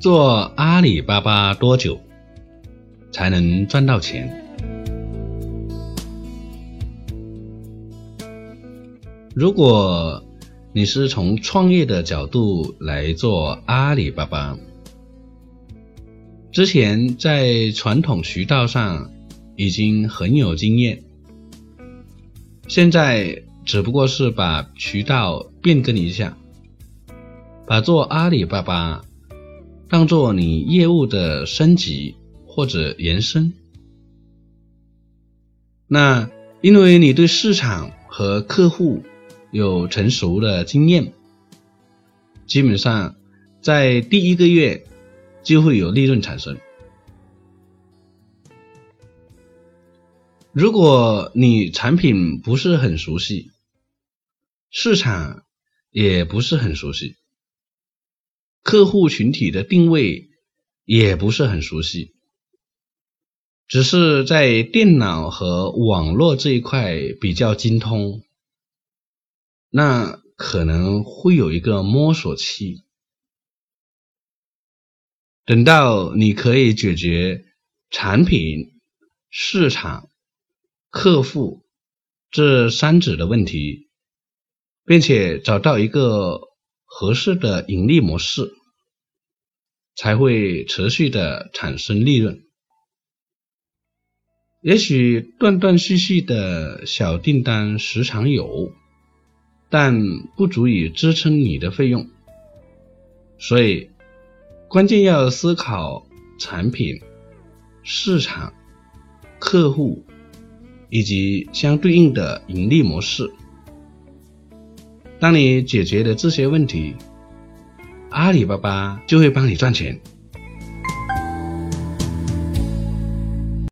做阿里巴巴多久才能赚到钱？如果你是从创业的角度来做阿里巴巴，之前在传统渠道上已经很有经验，现在只不过是把渠道变更一下，把做阿里巴巴当做你业务的升级或者延伸。那因为你对市场和客户有成熟的经验，基本上在第一个月。就会有利润产生。如果你产品不是很熟悉，市场也不是很熟悉，客户群体的定位也不是很熟悉，只是在电脑和网络这一块比较精通，那可能会有一个摸索期。等到你可以解决产品、市场、客户这三者的问题，并且找到一个合适的盈利模式，才会持续的产生利润。也许断断续续的小订单时常有，但不足以支撑你的费用，所以。关键要思考产品、市场、客户以及相对应的盈利模式。当你解决了这些问题，阿里巴巴就会帮你赚钱。